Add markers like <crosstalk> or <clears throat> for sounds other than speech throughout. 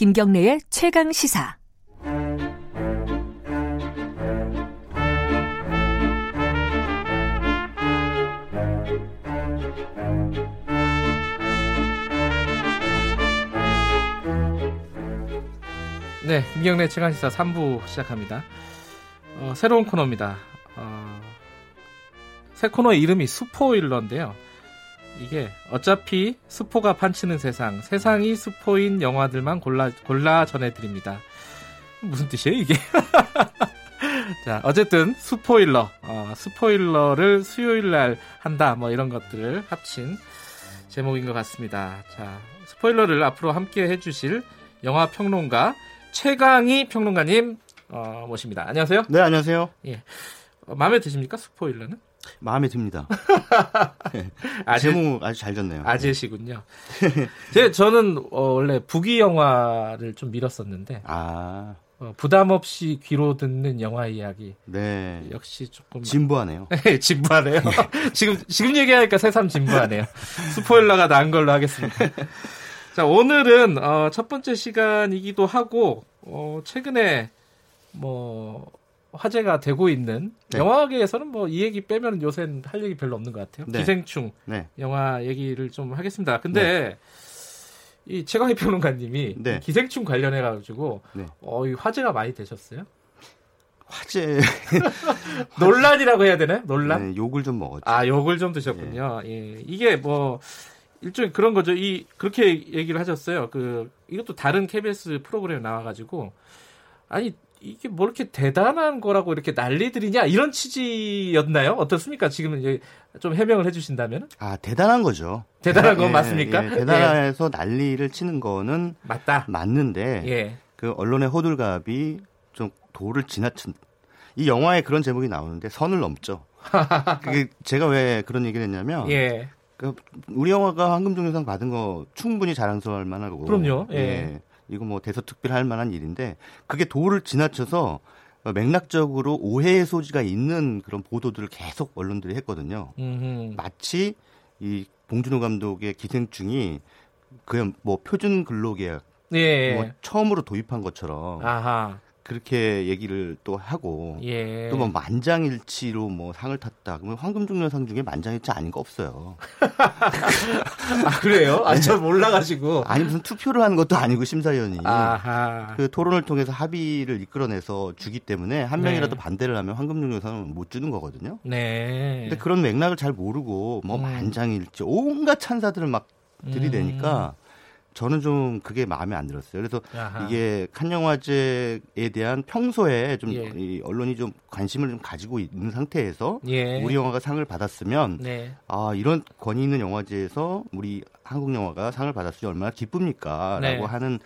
김경래의 최강 시사. 네, 김경래 최강 시사 3부 시작합니다. 어, 새로운 코너입니다. 어, 새 코너의 이름이 스포일러인데요. 이게 어차피 스포가 판치는 세상, 세상이 스포인 영화들만 골라 골라 전해드립니다. 무슨 뜻이에요 이게? <laughs> 자, 어쨌든 스포일러, 어, 스포일러를 수요일 날 한다, 뭐 이런 것들을 합친 제목인 것 같습니다. 자, 스포일러를 앞으로 함께 해주실 영화 평론가 최강희 평론가님 어, 모십니다. 안녕하세요. 네, 안녕하세요. 예. 어, 마음에 드십니까? 스포일러는? 마음에 듭니다. <laughs> 아재, 제목 아주 잘 졌네요. 아재시군요. 제, 저는 어, 원래 북이 영화를 좀 밀었었는데 아, 어, 부담 없이 귀로 듣는 영화 이야기 네. 역시 조금 진부하네요. <laughs> 진부하네요. <laughs> 지금 지금 얘기하니까 새삼 진부하네요. 스포일러가 나은 걸로 하겠습니다. 자 오늘은 어, 첫 번째 시간이기도 하고 어, 최근에 뭐 화제가 되고 있는 네. 영화계에서는 뭐 이 얘기 빼면 요새는 할 얘기 별로 없는 것 같아요. 네. 기생충 네. 영화 얘기를 좀 하겠습니다. 근데 이 최강희 평론가님이 네. 이 기생충 관련해 가지고 네. 어, 이 화제가 많이 되셨어요? 화제 <laughs> 논란이라고 해야 되나요? 논란? 네, 욕을 좀 먹었죠. 아, 욕을 좀 드셨군요. 예. 이게 뭐 일종의 그런 거죠. 이 그렇게 얘기를 하셨어요. 그 이것도 다른 KBS 프로그램에 나와 가지고 아니 이게 뭐 이렇게 대단한 거라고 이렇게 난리들이냐 이런 취지였나요? 어떻습니까? 지금은 이제 좀 해명을 해주신다면 아, 대단한 거죠. 대단한 건 예, 맞습니까? 예, 대단해서 난리를 치는 거는 맞다. 맞는데 예. 그 언론의 호들갑이 좀 도를 지나친 이 영화에 그런 제목이 나오는데 선을 넘죠. <laughs> 그게 제가 왜 그런 얘기를 했냐면 예. 그 우리 영화가 황금종려상 받은 거 충분히 자랑스러워할 만하고 그럼요. 예. 이거 뭐 대서특필할 만한 일인데 그게 도를 지나쳐서 어, 맥락적으로 오해의 소지가 있는 그런 보도들을 계속 언론들이 했거든요. 음흠. 마치 이 봉준호 감독의 기생충이 그냥 뭐 표준 근로계약 예. 뭐 처음으로 도입한 것처럼 아하. 그렇게 얘기를 또 하고 예. 또뭐 만장일치로 뭐 상을 탔다. 그러면 황금종려상 중에 만장일치 아닌 거 없어요. <laughs> 아, 그래요? 아, 저 몰라가지고. 아니 무슨 투표를 하는 것도 아니고 심사위원이 아하. 그 토론을 통해서 합의를 이끌어내서 주기 때문에 한 네. 명이라도 반대를 하면 황금종려상은 못 주는 거거든요. 네. 근데 그런 맥락을 잘 모르고 뭐 음. 만장일치 온갖 찬사들을 막 들이대니까 저는 좀 그게 마음에 안 들었어요. 그래서 음. 아하. 이게 칸 영화제에 대한 평소에 좀 예. 이 언론이 좀 관심을 좀 가지고 있는 상태에서 예. 우리 영화가 상을 받았으면 네. 아 이런 권위 있는 영화제에서 우리 한국 영화가 상을 받았으니 얼마나 기쁩니까라고 네. 하는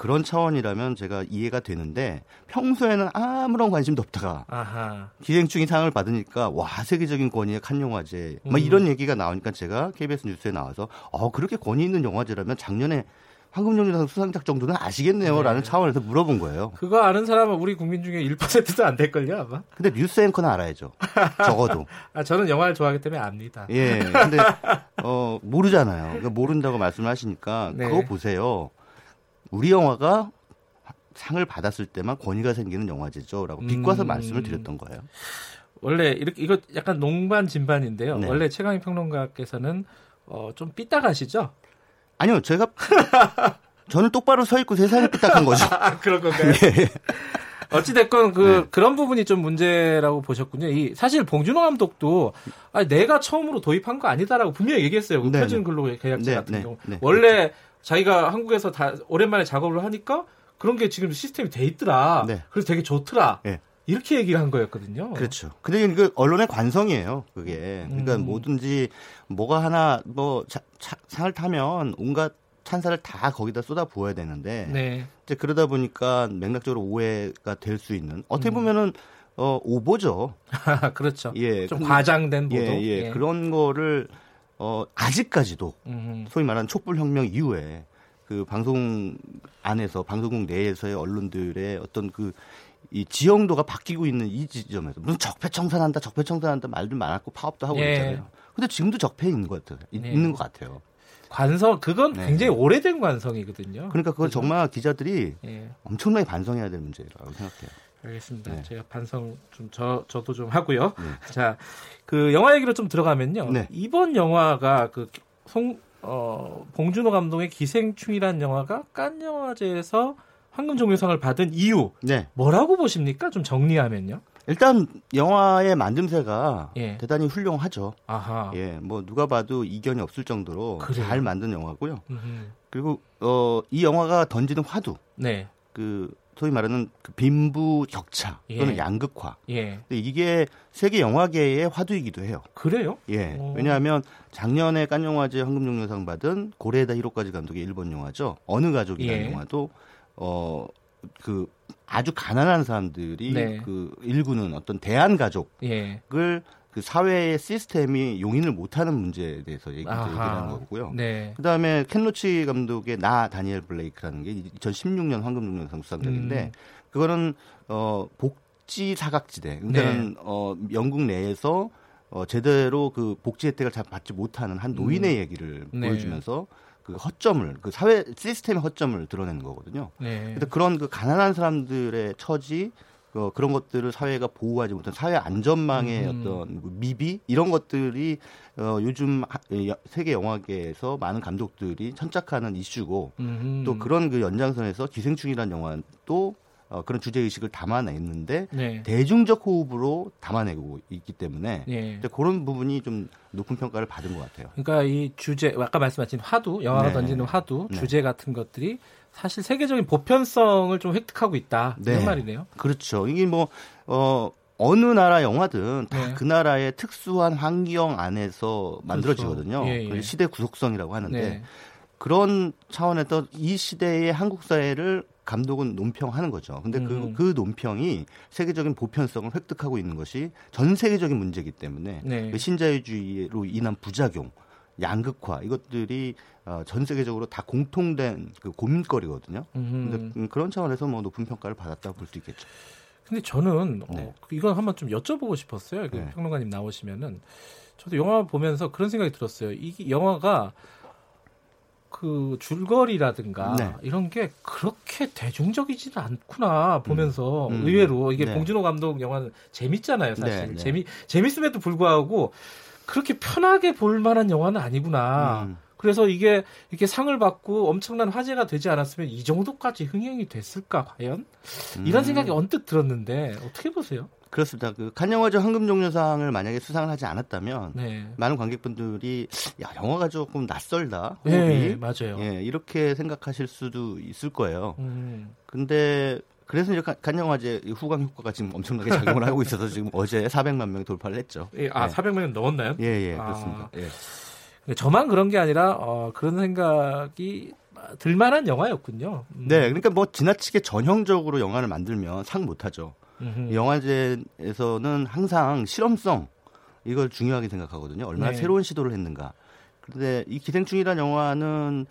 그런 차원이라면 제가 이해가 되는데 평소에는 아무런 관심도 없다가 아하. 기생충 이 상을 받으니까 와 세계적인 권위의 칸 영화제 막 음. 이런 얘기가 나오니까 제가 KBS 뉴스에 나와서 어 그렇게 권위 있는 영화제라면 작년에 황금종려상 수상작 정도는 아시겠네요라는 네. 차원에서 물어본 거예요. 그거 아는 사람은 우리 국민 중에 1%도 안 될걸요, 아마? 근데 뉴스 앵커는 알아야죠. 적어도. <laughs> 아, 저는 영화를 좋아하기 때문에 압니다. 예. 근데 어 모르잖아요. 그러니까 모른다고 말씀하시니까 네. 그거 보세요. 우리 영화가 상을 받았을 때만 권위가 생기는 영화제죠라고 비꼬아서 음. 말씀을 드렸던 거예요. 원래 이렇게 이거 약간 농반 진반인데요. 네. 원래 최강희 평론가께서는 어, 좀 삐딱하시죠? 아니요, 제가 <laughs> 저는 똑바로 서 있고 세상이 삐딱한 거죠. <laughs> 아, 그런 건가요? <laughs> 어찌 됐건 그 네. 그런 부분이 좀 문제라고 보셨군요. 이 사실 봉준호 감독도 아 내가 처음으로 도입한 거 아니다라고 분명히 얘기했어요. 그 네, 표준 네. 근로 계약제 네, 같은 네, 경우. 네. 원래 자기가 한국에서 다 오랜만에 작업을 하니까 그런 게 지금 시스템이 돼 있더라. 네. 그래서 되게 좋더라. 네. 이렇게 얘기를 한 거였거든요. 그렇죠. 근데 그 언론의 관성이에요. 그게. 그러니까 음. 뭐든지 뭐가 하나 뭐 자- 차- 상을 타면 온갖 찬사를 다 거기다 쏟아 부어야 되는데 네. 이제 그러다 보니까 맥락적으로 오해가 될 수 있는 어떻게 음. 보면은 어 오보죠. <laughs> 그렇죠. 예. 좀 근데- 과장된 보도. 예, 예. 그런 거를 어 아직까지도 음. 소위 말하는 촛불 혁명 이후에 그 방송 안에서 방송국 내에서의 언론들의 어떤 그 이 지형도가 바뀌고 있는 이 지점에서 무슨 적폐청산한다, 적폐청산한다 말들 많았고 파업도 하고 예. 있잖아요. 근데 지금도 적폐 있는 것 같아요. 있- 예. 있는 것 같아요. 관성 그건 네. 굉장히 오래된 관성이거든요. 그러니까 그건 그죠? 정말 기자들이 예. 엄청나게 반성해야 될 문제라고 생각해요. 알겠습니다. 네. 제가 반성 좀 저 저도 좀 하고요. 네. 자, 그 영화 얘기로 좀 들어가면요. 네. 이번 영화가 그송 어, 봉준호 감독의 기생충이라는 영화가 칸 영화제에서 황금 종려상을 받은 이유 네. 뭐라고 보십니까? 좀 정리하면요. 일단 영화의 만듦새가 예. 대단히 훌륭하죠. 아하. 예, 뭐 누가 봐도 이견이 없을 정도로 그래요? 잘 만든 영화고요. 음흠. 그리고 어, 이 영화가 던지는 화두, 네. 그 소위 말하는 그 빈부 격차 또는 예. 양극화. 예. 근데 이게 세계 영화계의 화두이기도 해요. 그래요? 예. 오. 왜냐하면 작년에 깐 영화제 황금종려상 받은 고레에다 히로까지 감독의 일본 영화죠. 어느 가족이라는 예. 영화도 어 그 아주 가난한 사람들이 네. 그 일구는 어떤 대한 가족을 예. 그 사회의 시스템이 용인을 못하는 문제에 대해서 얘기, 아하. 얘기하는 거고요. 네. 그다음에 켄 로치 감독의 나 다니엘 블레이크라는 게 2016년 황금종려상 수상작인데 음. 그거는 어 복지 사각지대. 네. 그러니까는 어 영국 내에서 어 제대로 그 복지 혜택을 잘 받지 못하는 한 노인의 얘기를 네. 보여주면서 그 허점을 그 사회 시스템의 허점을 드러내는 거거든요. 네. 그런 그 가난한 사람들의 처지 어, 그런 것들을 사회가 보호하지 못한 사회 안전망의 음. 어떤 그 미비 이런 것들이 어, 요즘 하- 여- 세계 영화계에서 많은 감독들이 천착하는 이슈고 음흠. 또 그런 그 연장선에서 기생충이라는 영화도 어, 그런 주제 의식을 담아냈는데 네. 대중적 호흡으로 담아내고 있기 때문에 예. 이제 그런 부분이 좀 높은 평가를 받은 것 같아요. 그러니까 이 주제 아까 말씀하신 화두 영화가 네. 던지는 화두 네. 주제 같은 것들이 사실 세계적인 보편성을 좀 획득하고 있다 네. 이런 말이네요. 그렇죠. 이게 뭐 어, 어느 나라 영화든 다 네. 그 나라의 특수한 환경 안에서 만들어지거든요. 그렇죠. 예, 예. 시대 구속성이라고 하는데 네. 그런 차원에서 이 시대의 한국 사회를 감독은 논평하는 거죠. 근데 그, 음. 그 논평이 세계적인 보편성을 획득하고 있는 것이 전 세계적인 문제이기 때문에 네. 그 신자유주의로 인한 부작용, 양극화 이것들이 어, 전 세계적으로 다 공통된 그 고민거리거든요. 근데 음. 음, 그런 차원에서 뭐 높은 평가를 받았다고 볼 수 있겠죠. 근데 저는 어, 네. 이건 한번 좀 여쭤보고 싶었어요. 그 네. 평론가님 나오시면은 저도 영화 보면서 그런 생각이 들었어요. 이 영화가 그 줄거리라든가 네. 이런 게 그렇게 대중적이지는 않구나 보면서 음. 의외로 이게 네. 봉준호 감독 영화는 재밌잖아요 사실 네, 네. 재미 재밌음에도 불구하고 그렇게 편하게 볼 만한 영화는 아니구나 음. 그래서 이게 이렇게 상을 받고 엄청난 화제가 되지 않았으면 이 정도까지 흥행이 됐을까 과연 이런 음. 생각이 언뜻 들었는데 어떻게 보세요? 그렇습니다. 그 칸영화제 황금종려상을 만약에 수상을 하지 않았다면 네, 많은 관객분들이 야 영화가 조금 낯설다 호흡이 네 맞아요. 예 이렇게 생각하실 수도 있을 거예요. 음, 근데 그래서 이제 이 후광 효과가 지금 엄청나게 작용을 하고 있어서 지금 어제 400만 명이 돌파를 했죠. 예, 아 네. 400명 넘었나요? 예, 예, 아. 그렇습니다. 예. 근데 저만 그런 게 아니라 어, 그런 생각이 들만한 영화였군요. 음. 네, 그러니까 뭐 지나치게 전형적으로 영화를 만들면 상 못하죠. 음흠. 영화제에서는 항상 실험성 이걸 중요하게 생각하거든요. 얼마나 네. 새로운 시도를 했는가. 그런데 이 기생충이라는 영화는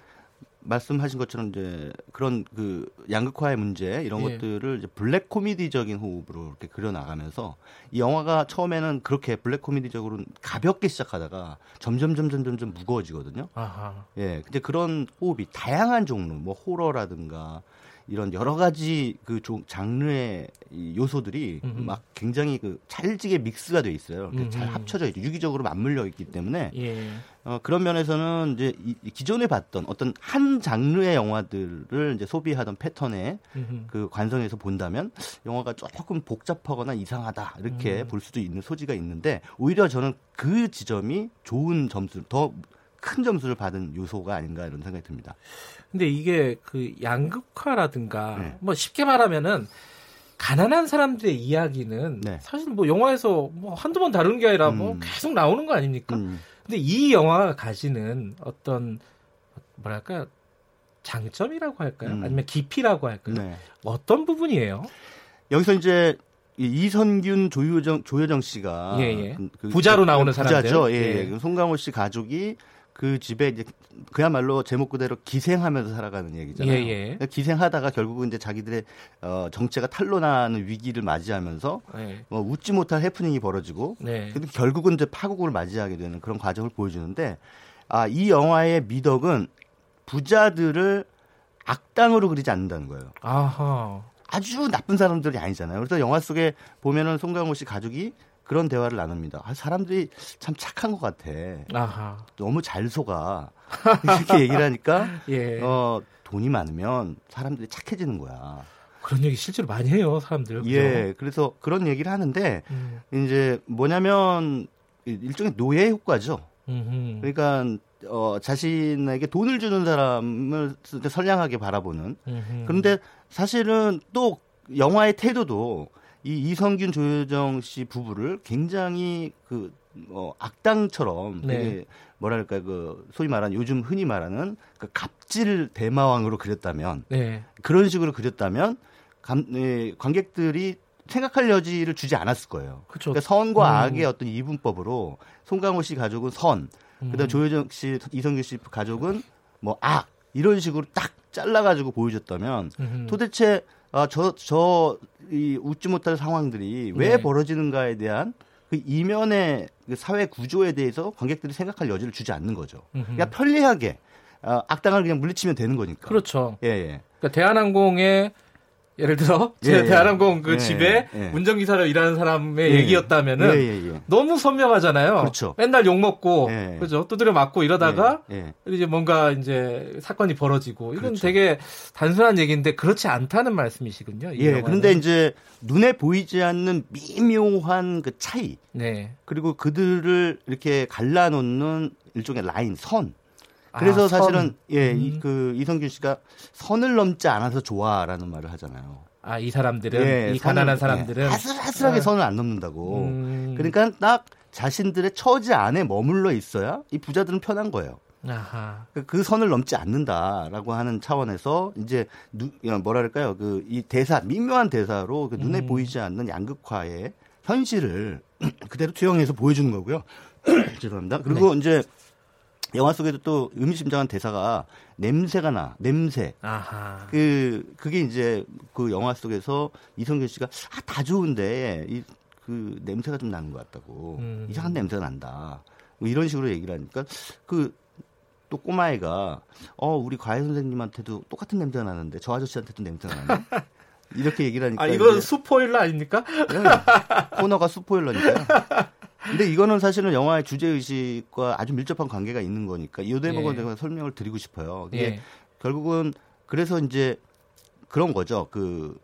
말씀하신 것처럼 이제 그런 그 양극화의 문제 이런 예. 것들을 이제 블랙 코미디적인 호흡으로 이렇게 그려 나가면서 이 영화가 처음에는 그렇게 블랙 코미디적으로 가볍게 시작하다가 점점 점점 점점 무거워지거든요. 아하. 예, 근데 그런 호흡이 다양한 종류, 뭐 호러라든가 이런 여러 가지 그 종- 장르의 이 요소들이 음흠. 막 굉장히 그 찰지게 믹스가 돼 있어요. 이렇게 잘. 합쳐져 있죠. 유기적으로 맞물려 있기 때문에 예. 어, 그런 면에서는 이제 이, 이 기존에 봤던 어떤 한 장르의 영화들을 이제 소비하던 음흠. 그 관성에서 본다면 영화가 조금 복잡하거나 이상하다 이렇게 음. 볼 수도 있는 소지가 있는데 오히려 저는 그 지점이 좋은 점수 더 큰 점수를 받은 요소가 아닌가 이런 생각이 듭니다. 근데 이게 그 양극화라든가 네. 뭐 쉽게 말하면은 가난한 사람들의 이야기는 네. 사실 뭐 영화에서 뭐 한두 번 다루는 게 아니라 뭐 음. 계속 나오는 거 아닙니까? 음, 근데 이 영화가 가지는 어떤 뭐랄까 장점이라고 할까요? 음. 아니면 깊이라고 할까요? 네. 어떤 부분이에요? 여기서 이제 이 이선균 조효정 조효정 씨가 예, 예. 그- 그- 부자로 그- 나오는 부자죠. 사람들. 예, 예. 예. 그 송강호 씨 가족이 그 집에 이제 그야말로 제목 그대로 기생하면서 살아가는 얘기잖아요. 예, 예. 그러니까 기생하다가 결국은 이제 자기들의 어, 정체가 탄로나는 위기를 맞이하면서 네. 뭐 웃지 못할 해프닝이 벌어지고 네. 근데 결국은 이제 파국을 맞이하게 되는 그런 과정을 보여주는데 아, 이 영화의 미덕은 부자들을 악당으로 그리지 않는다는 거예요. 아하. 아주 나쁜 사람들이 아니잖아요. 그래서 영화 속에 보면은 송강호 씨 가족이 그런 대화를 나눕니다. 아, 사람들이 참 착한 것 같아. 아하. 너무 잘 속아. <laughs> 이렇게 얘기를 하니까 예. 어, 돈이 많으면 사람들이 착해지는 거야. 그런 얘기 실제로 많이 해요, 사람들. 그죠? 예, 그래서 그런 얘기를 하는데 음. 이제 뭐냐면 일종의 노예 효과죠. 음흠. 그러니까 어, 자신에게 돈을 주는 사람을 선량하게 바라보는. 음흠. 그런데 사실은 또 영화의 태도도 이 이성균 조효정 씨 부부를 굉장히 그 어, 악당처럼 네. 되게 뭐랄까 그 소위 말하는 요즘 흔히 말하는 그 갑질 대마왕으로 그렸다면 네. 그런 식으로 그렸다면 감, 예, 관객들이 생각할 여지를 주지 않았을 거예요. 그렇죠. 그러니까 선과 음. 악의 어떤 이분법으로 송강호 씨 가족은 선, 음. 그다음 조효정 씨, 이성균 씨 가족은 뭐 악 이런 식으로 딱 잘라가지고 보여줬다면 음흠. 도대체 아, 저, 저, 이 웃지 못할 상황들이 왜 네. 벌어지는가에 대한 그 이면의 그 사회 구조에 대해서 관객들이 생각할 여지를 주지 않는 거죠. 음흠. 그러니까 편리하게 아, 악당을 그냥 물리치면 되는 거니까. 그렇죠. 예, 예. 그러니까 대한항공의 예를 들어 제 예, 예. 대한항공 그 예, 집에 예. 운전기사로 일하는 사람의 예, 얘기였다면은 예, 예, 예. 너무 선명하잖아요. 그렇죠. 맨날 욕 먹고 예. 그죠 두드려 맞고 이러다가 예, 이제 뭔가 이제 사건이 벌어지고 이건 그렇죠. 되게 단순한 얘기인데 그렇지 않다는 말씀이시군요. 이 예. 영화는. 그런데 이제 눈에 보이지 않는 미묘한 그 차이 네. 그리고 그들을 이렇게 갈라놓는 일종의 라인 선. 그래서 아, 선. 사실은 예, 이, 음. 그 이성균 씨가 선을 넘지 않아서 좋아라는 말을 하잖아요. 아 이 사람들은 예, 이 가난한 선을, 사람들은 예, 아슬아슬하게 아. 선을 안 넘는다고. 음. 그러니까 딱 자신들의 처지 안에 머물러 있어야 이 부자들은 편한 거예요. 아하. 그- 그 선을 넘지 않는다라고 하는 차원에서 이제 누, 야, 뭐랄까요 그 이 대사 미묘한 대사로 그 눈에 음. 보이지 않는 양극화의 현실을 <clears throat> 그대로 투영해서 보여주는 거고요. <clears throat> 죄송합니다. 그리고 네. 이제 영화 속에도 또 의미심장한 대사가 냄새가 나 냄새 아하. 그 그게 이제 그 영화 속에서 이성균 씨가 아 다 좋은데 이 그 냄새가 좀 나는 것 같다고 음. 이상한 냄새가 난다 뭐 이런 식으로 얘기를 하니까 그 또 꼬마애가 어 우리 과외 선생님한테도 똑같은 냄새가 나는데 저 아저씨한테도 냄새가 나네 이렇게 얘기를 하니까 아 이제 스포일러 아닙니까? 네, 코너가 스포일러니까요. 근데 이거는 사실은 영화의 주제 의식과 아주 밀접한 관계가 있는 거니까 이 대목은 예. 제가 설명을 드리고 싶어요. 이게 예. 결국은 그래서 이제 그런 거죠. 그,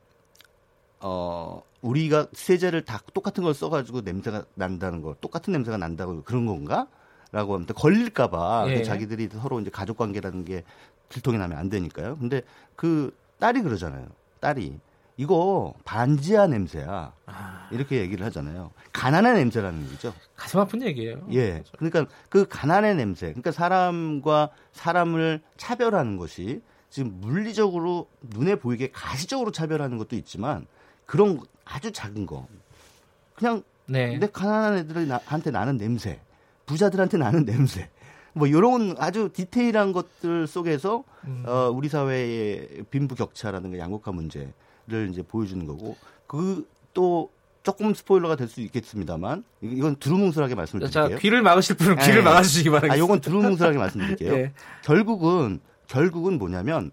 어, 우리가 세제를 다 똑같은 걸 써가지고 냄새가 난다는 거, 똑같은 냄새가 난다고 그런 건가? 라고 하면 걸릴까봐 예. 자기들이 서로 이제 가족 관계라는 게 들통이 나면 안 되니까요. 근데 그 딸이 그러잖아요. 딸이. 이거 반지하 냄새야. 아, 이렇게 얘기를 하잖아요. 가난한 냄새라는 얘기죠. 가슴 아픈 얘기예요. 예. 그러니까 그 가난의 냄새, 그러니까 사람과 사람을 차별하는 것이 지금 물리적으로 눈에 보이게 가시적으로 차별하는 것도 있지만 그런 아주 작은 거. 그냥 네. 내 가난한 애들한테 나는 냄새, 부자들한테 나는 <laughs> 냄새. 뭐 이런 아주 디테일한 것들 속에서 음. 어, 우리 사회의 빈부격차라든가 양극화 문제 를 이제 보여주는 거고 그 또 조금 스포일러가 될 수 있겠습니다만 이- 이건 두루뭉술하게 말씀을 자 드릴게요. 귀를 막으실 분은 귀를 예. 막아주시기 바랍니다. 아, 요건 두루뭉술하게 말씀드릴게요. <laughs> 예. 결국은 결국은 뭐냐면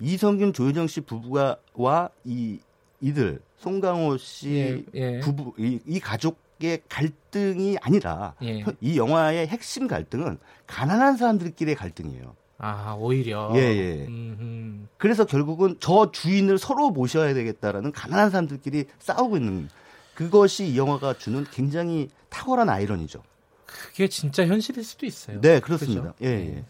이성균 조효정 씨 부부가와 이 이들 송강호 씨 예, 예. 부부 이, 이 가족의 갈등이 아니라 예. 이 영화의 핵심 갈등은 가난한 사람들끼리의 갈등이에요. 아 오히려. 예, 예. 음흠. 그래서 결국은 저 주인을 서로 모셔야 되겠다라는 가난한 사람들끼리 싸우고 있는 그것이 이 영화가 주는 굉장히 탁월한 아이러니죠. 그게 진짜 현실일 수도 있어요. 네, 그렇습니다. 그죠? 예, 예.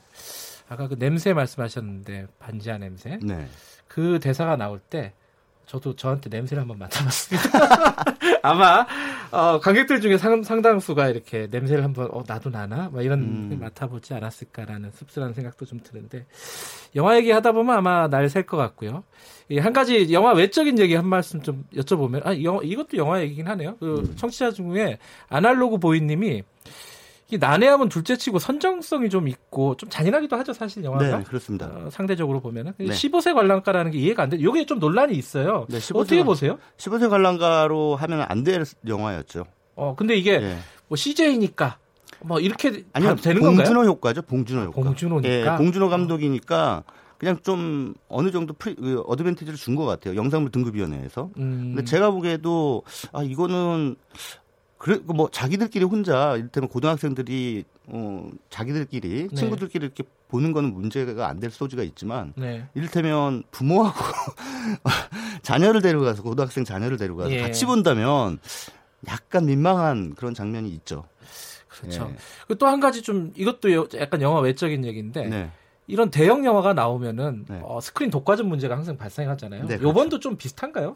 아까 그 냄새 말씀하셨는데 반지하 냄새. 네. 그 대사가 나올 때 저도 저한테 냄새를 한번 맡아봤습니다. <laughs> 아마 어, 관객들 중에 상, 상당수가 이렇게 냄새를 한번 어, 나도 나나 막 이런 음. 걸 맡아보지 않았을까라는 씁쓸한 생각도 좀 드는데 영화 얘기하다 보면 아마 날 셀 것 같고요. 이 한 가지 영화 외적인 얘기 한 말씀 좀 여쭤보면 아이 영화, 이것도 영화 얘기긴 하네요. 그 음. 청취자 중에 아날로그 보이님이 이 난해함은 둘째치고 선정성이 좀 있고 좀 잔인하기도 하죠 사실 영화가. 네, 그렇습니다. 어, 상대적으로 보면은 네. 15세 관람가라는 게 이해가 안 돼. 이게 좀 논란이 있어요. 네, 15세 어떻게 관- 보세요? 15세 관람가로 하면 안 될 영화였죠. 어 근데 이게 예. 뭐 CJ니까 뭐 이렇게 아니요, 되는 봉준호 건가요? 효과죠. 봉준호 효과. 봉준호니까. 예, 봉준호 감독이니까 그냥 좀 어느 정도 프리, 그 어드밴티지를 준 것 같아요. 영상물 등급위원회에서. 음, 근데 제가 보기에도 아 이거는 그래 뭐 자기들끼리 혼자 이를테면 고등학생들이 어 자기들끼리 네. 친구들끼리 이렇게 보는 거는 문제가 안 될 소지가 있지만 네. 이를테면 부모하고 <laughs> 자녀를 데려가서 고등학생 자녀를 데려가서 예. 같이 본다면 약간 민망한 그런 장면이 있죠. 그렇죠. 예. 또 한 가지 좀 이것도 여- 약간 영화 외적인 얘기인데 네. 이런 대형 영화가 나오면은 네. 어, 스크린 독과점 문제가 항상 발생하잖아요. 네, 그렇죠. 요번도 좀 비슷한가요?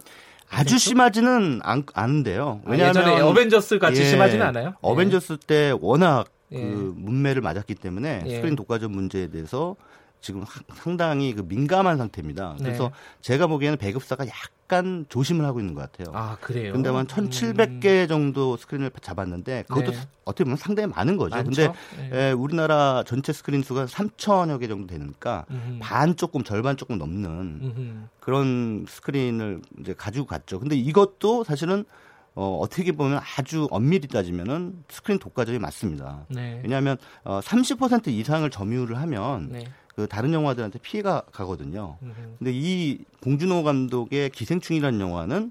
아주 심하지는 않, 않은데요. 아, 왜냐하면 예전에 어벤져스 같이 예, 심하지는 않아요. 어벤져스 때 워낙 예. 그 몰매를 맞았기 때문에 예. 스크린 독과점 문제에 대해서 지금 하- 상당히 그 민감한 상태입니다. 그래서 네. 제가 보기에는 배급사가 약간 조심을 하고 있는 것 같아요. 아 그래요. 근데 한 1,700개 정도 스크린을 잡았는데 그것도 네. 어떻게 보면 상당히 많은 거죠. 많죠? 근데 예. 에, 우리나라 전체 스크린 수가 3천여 개 정도 되니까 음흠. 반 조금 절반 조금 넘는 음흠. 그런 스크린을 이제 가지고 갔죠. 근데 이것도 사실은 어, 어떻게 보면 아주 엄밀히 따지면은 스크린 독과점이 맞습니다. 네. 왜냐하면 어, 30% 이상을 점유를 하면 네. 그 다른 영화들한테 피해가 가거든요. 근데 이 봉준호 감독의 기생충이라는 영화는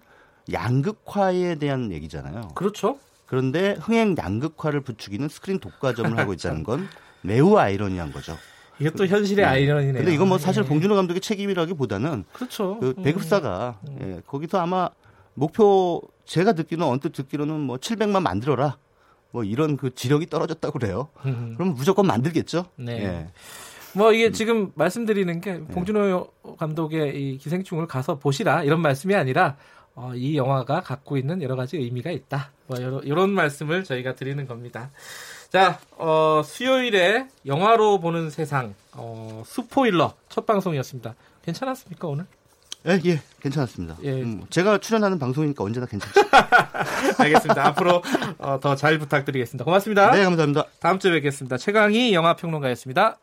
양극화에 대한 얘기잖아요. 그렇죠. 그런데 흥행 양극화를 부추기는 스크린 독과점을 하고 있다는 건 매우 아이러니한 거죠. 이게 또 현실의 아이러니네요. 근데 이건 뭐 사실 예. 봉준호 감독의 책임이라기보다는 그렇죠. 그 음. 배급사가 예, 거기서 아마 목표 제가 듣기로는 언뜻 듣기로는 뭐 700만 만들어라. 뭐 이런 그 지력이 떨어졌다고 그래요. 음. 그러면 무조건 만들겠죠. 네. 예. 뭐 이게 지금 말씀드리는 게 봉준호 감독의 이 기생충을 가서 보시라 이런 말씀이 아니라 어, 이 영화가 갖고 있는 여러 가지 의미가 있다. 뭐 이런, 이런 말씀을 저희가 드리는 겁니다. 자, 어, 수요일에 영화로 보는 세상 어, 스포일러 첫 방송이었습니다. 괜찮았습니까 오늘? 예, 예, 괜찮았습니다. 예. 음, 제가 출연하는 방송이니까 언제나 괜찮죠. <laughs> 알겠습니다. 앞으로 어, 더잘 부탁드리겠습니다. 고맙습니다. 네, 감사합니다. 다음 주에 뵙겠습니다. 최강희 영화평론가였습니다.